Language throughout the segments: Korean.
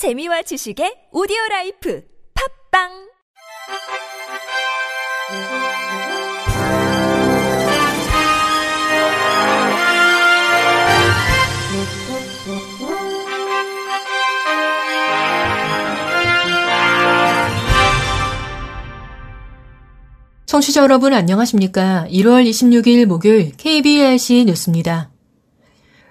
재미와 지식의 오디오 라이프 팝빵 청취자 여러분 안녕하십니까? 1월 26일 목요일 KBRC 뉴스입니다.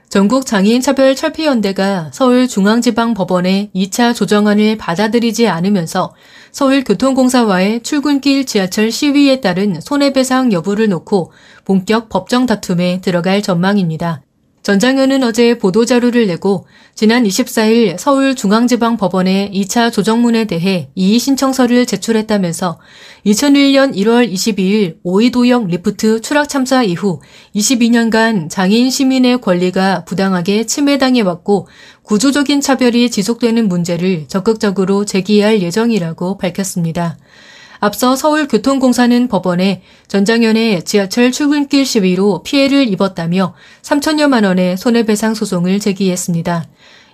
전국 장애인 차별 철폐연대가 서울중앙지방법원의 2차 조정안을 받아들이지 않으면서 서울교통공사와의 출근길 지하철 시위에 따른 손해배상 여부를 놓고 본격 법정 다툼에 들어갈 전망입니다. 전 장현은 어제 보도자료를 내고 지난 24일 서울중앙지방법원에 2차 조정문에 대해 이의 신청서를 제출했다면서 2001년 1월 22일 오이도역 리프트 추락 참사 이후 22년간 장애인 시민의 권리가 부당하게 침해당해 왔고 구조적인 차별이 지속되는 문제를 적극적으로 제기할 예정이라고 밝혔습니다. 앞서 서울교통공사는 법원에 전장현의 지하철 출근길 시위로 피해를 입었다며 3천여만 원의 손해배상 소송을 제기했습니다.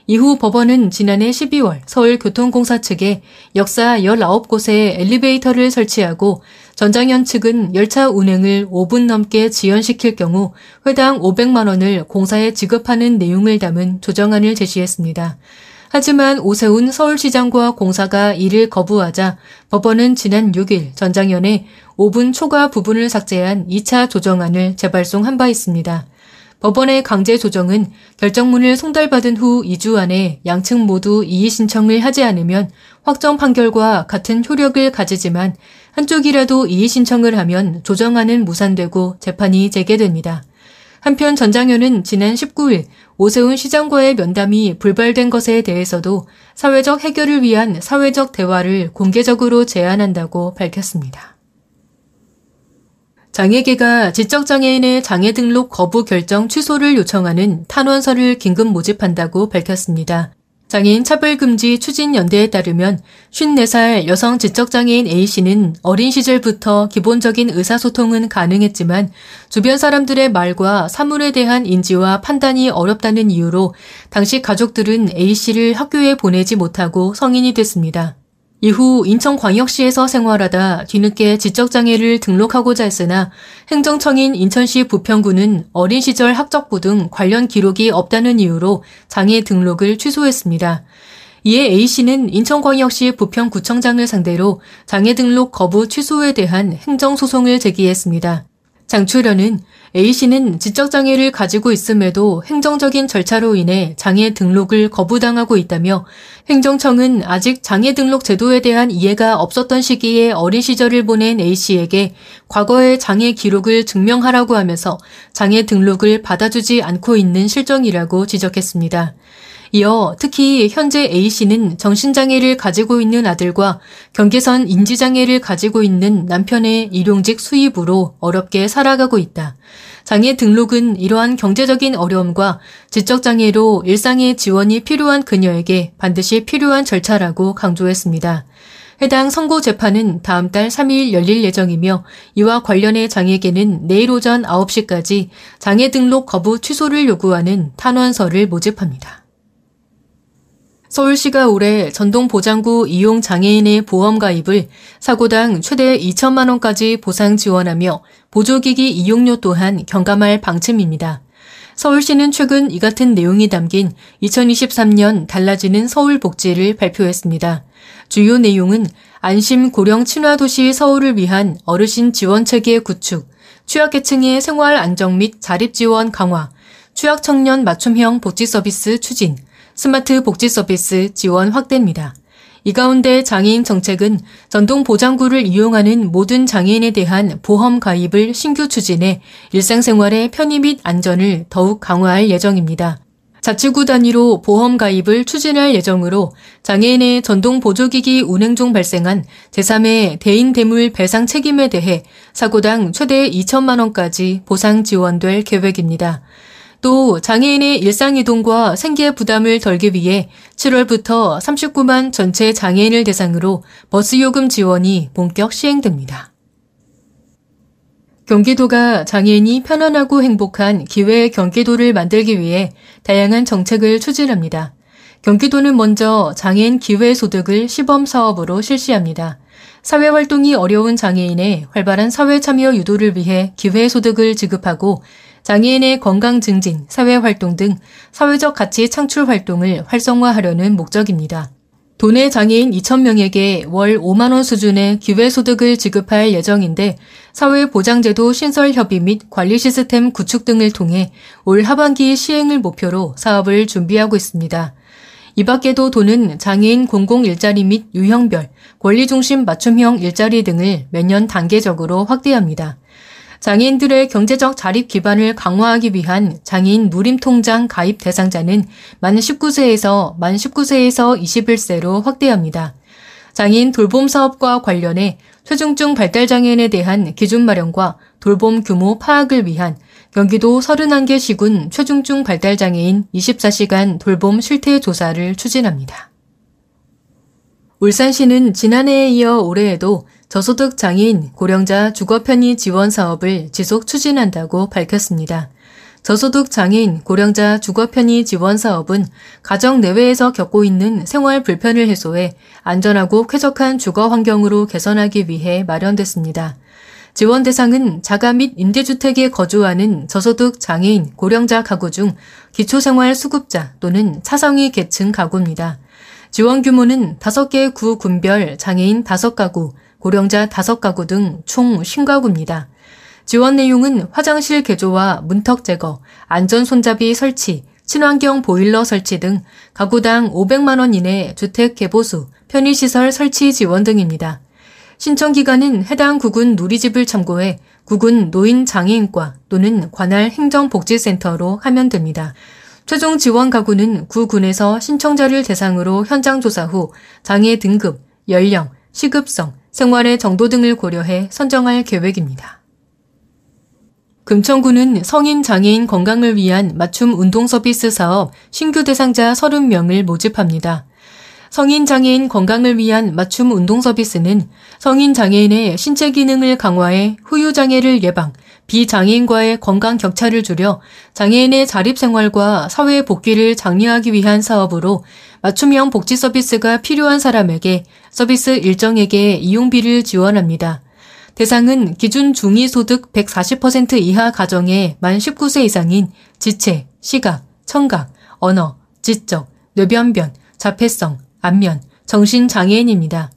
이후 법원은 지난해 12월 서울교통공사 측에 역사 19곳에 엘리베이터를 설치하고 전장현 측은 열차 운행을 5분 넘게 지연시킬 경우 회당 500만 원을 공사에 지급하는 내용을 담은 조정안을 제시했습니다. 하지만 오세훈 서울시장과 공사가 이를 거부하자 법원은 지난 6일 전장현에 5분 초과 부분을 삭제한 2차 조정안을 재발송한 바 있습니다. 법원의 강제 조정은 결정문을 송달받은 후 2주 안에 양측 모두 이의 신청을 하지 않으면 확정 판결과 같은 효력을 가지지만 한쪽이라도 이의 신청을 하면 조정안은 무산되고 재판이 재개됩니다. 한편 전장현은 지난 19일 오세훈 시장과의 면담이 불발된 것에 대해서도 사회적 해결을 위한 사회적 대화를 공개적으로 제안한다고 밝혔습니다. 장애계가 지적장애인의 장애 등록 거부 결정 취소를 요청하는 탄원서를 긴급 모집한다고 밝혔습니다. 장애인 차별금지 추진연대에 따르면 54살 여성 지적장애인 A씨는 어린 시절부터 기본적인 의사소통은 가능했지만 주변 사람들의 말과 사물에 대한 인지와 판단이 어렵다는 이유로 당시 가족들은 A씨를 학교에 보내지 못하고 성인이 됐습니다. 이후 인천광역시에서 생활하다 뒤늦게 지적장애를 등록하고자 했으나 행정청인 인천시 부평구는 어린 시절 학적부 등 관련 기록이 없다는 이유로 장애 등록을 취소했습니다. 이에 A씨는 인천광역시 부평구청장을 상대로 장애 등록 거부 취소에 대한 행정소송을 제기했습니다. 장출연은 A씨는 지적장애를 가지고 있음에도 행정적인 절차로 인해 장애 등록을 거부당하고 있다며 행정청은 아직 장애 등록 제도에 대한 이해가 없었던 시기에 어린 시절을 보낸 A씨에게 과거의 장애 기록을 증명하라고 하면서 장애 등록을 받아주지 않고 있는 실정이라고 지적했습니다. 이어 특히 현재 A씨는 정신장애를 가지고 있는 아들과 경계선 인지장애를 가지고 있는 남편의 일용직 수입으로 어렵게 살아가고 있다. 장애 등록은 이러한 경제적인 어려움과 지적장애로 일상의 지원이 필요한 그녀에게 반드시 필요한 절차라고 강조했습니다. 해당 선고 재판은 다음 달 3일 열릴 예정이며 이와 관련해 장애계는 내일 오전 9시까지 장애 등록 거부 취소를 요구하는 탄원서를 모집합니다. 서울시가 올해 전동보장구 이용 장애인의 보험 가입을 사고당 최대 2천만 원까지 보상 지원하며 보조기기 이용료 또한 경감할 방침입니다. 서울시는 최근 이 같은 내용이 담긴 2023년 달라지는 서울 복지를 발표했습니다. 주요 내용은 안심 고령 친화도시 서울을 위한 어르신 지원 체계 구축, 취약계층의 생활 안정 및 자립 지원 강화, 취약 청년 맞춤형 복지 서비스 추진, 스마트 복지 서비스 지원 확대입니다. 이 가운데 장애인 정책은 전동 보장구를 이용하는 모든 장애인에 대한 보험 가입을 신규 추진해 일상생활의 편의 및 안전을 더욱 강화할 예정입니다. 자치구 단위로 보험 가입을 추진할 예정으로 장애인의 전동 보조기기 운행 중 발생한 제3의 대인 대물 배상 책임에 대해 사고당 최대 2천만 원까지 보상 지원될 계획입니다. 또 장애인의 일상이동과 생계 부담을 덜기 위해 7월부터 39만 전체 장애인을 대상으로 버스 요금 지원이 본격 시행됩니다. 경기도가 장애인이 편안하고 행복한 기회의 경기도를 만들기 위해 다양한 정책을 추진합니다. 경기도는 먼저 장애인 기회소득을 시범 사업으로 실시합니다. 사회활동이 어려운 장애인의 활발한 사회 참여 유도를 위해 기회소득을 지급하고 장애인의 건강 증진, 사회 활동 등 사회적 가치 창출 활동을 활성화하려는 목적입니다. 도내 장애인 2,000명에게 월 5만원 수준의 기회소득을 지급할 예정인데 사회보장제도 신설 협의 및 관리 시스템 구축 등을 통해 올 하반기 시행을 목표로 사업을 준비하고 있습니다. 이 밖에도 도는 장애인 공공 일자리 및 유형별, 권리중심 맞춤형 일자리 등을 매년 단계적으로 확대합니다. 장애인들의 경제적 자립 기반을 강화하기 위한 장애인 누림통장 가입 대상자는 만 19세에서 만 19세에서 21세로 확대합니다. 장애인 돌봄 사업과 관련해 최중증 발달장애인에 대한 기준 마련과 돌봄 규모 파악을 위한 경기도 31개 시군 최중증 발달장애인 24시간 돌봄 실태 조사를 추진합니다. 울산시는 지난해에 이어 올해에도 저소득 장애인 고령자 주거 편의 지원 사업을 지속 추진한다고 밝혔습니다. 저소득 장애인 고령자 주거 편의 지원 사업은 가정 내외에서 겪고 있는 생활 불편을 해소해 안전하고 쾌적한 주거 환경으로 개선하기 위해 마련됐습니다. 지원 대상은 자가 및 임대주택에 거주하는 저소득 장애인 고령자 가구 중 기초생활 수급자 또는 차성위 계층 가구입니다. 지원 규모는 5개 구 군별 장애인 5가구, 고령자 5가구 등 총 50가구입니다. 지원 내용은 화장실 개조와 문턱 제거, 안전 손잡이 설치, 친환경 보일러 설치 등 가구당 500만 원 이내 주택 개보수, 편의시설 설치 지원 등입니다. 신청 기간은 해당 구군 누리집을 참고해 구군 노인 장애인과 또는 관할 행정복지센터로 하면 됩니다. 최종 지원 가구는 구군에서 신청자를 대상으로 현장 조사 후 장애 등급, 연령, 시급성, 생활의 정도 등을 고려해 선정할 계획입니다. 금천구는 성인 장애인 건강을 위한 맞춤 운동 서비스 사업 신규 대상자 30명을 모집합니다. 성인 장애인 건강을 위한 맞춤 운동 서비스는 성인 장애인의 신체 기능을 강화해 후유 장애를 예방, 비장애인과의 건강 격차를 줄여 장애인의 자립 생활과 사회 복귀를 장려하기 위한 사업으로 맞춤형 복지 서비스가 필요한 사람에게 서비스 일정에게 이용비를 지원합니다. 대상은 기준 중위소득 140% 이하 가정의 만 19세 이상인 지체, 시각, 청각, 언어, 지적, 뇌변변, 자폐성, 안면, 정신장애인입니다.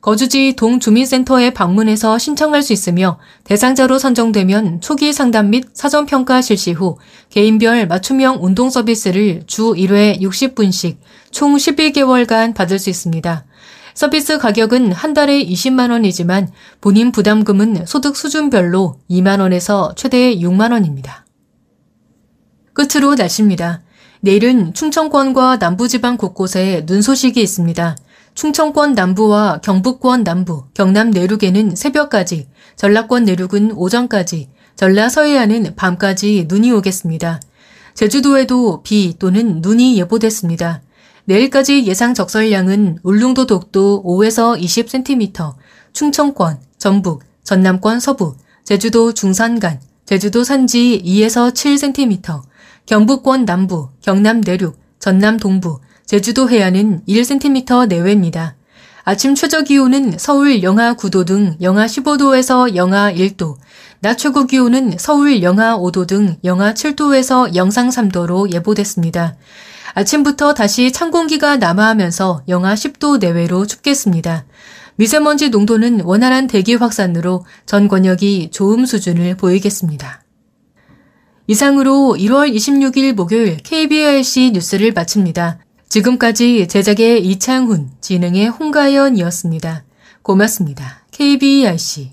거주지 동주민센터에 방문해서 신청할 수 있으며 대상자로 선정되면 초기 상담 및 사전평가 실시 후 개인별 맞춤형 운동 서비스를 주 1회 60분씩 총 12개월간 받을 수 있습니다. 서비스 가격은 한 달에 20만 원이지만 본인 부담금은 소득 수준별로 2만 원에서 최대 6만 원입니다. 끝으로 날씨입니다. 내일은 충청권과 남부지방 곳곳에 눈 소식이 있습니다. 충청권 남부와 경북권 남부, 경남 내륙에는 새벽까지, 전라권 내륙은 오전까지, 전라 서해안은 밤까지 눈이 오겠습니다. 제주도에도 비 또는 눈이 예보됐습니다. 내일까지 예상 적설량은 울릉도 독도 5에서 20cm, 충청권, 전북, 전남권 서부, 제주도 중산간, 제주도 산지 2에서 7cm, 경북권 남부, 경남 내륙, 전남 동부, 제주도 해안은 1cm 내외입니다. 아침 최저 기온은 서울 영하 9도 등 영하 15도에서 영하 1도, 낮 최고 기온은 서울 영하 5도 등 영하 7도에서 영상 3도로 예보됐습니다. 아침부터 다시 찬 공기가 남하하면서 영하 10도 내외로 춥겠습니다. 미세먼지 농도는 원활한 대기 확산으로 전 권역이 좋음 수준을 보이겠습니다. 이상으로 1월 26일 목요일 KBRC 뉴스를 마칩니다. 지금까지 제작의 이창훈, 진행의 홍가연이었습니다. 고맙습니다. KBRC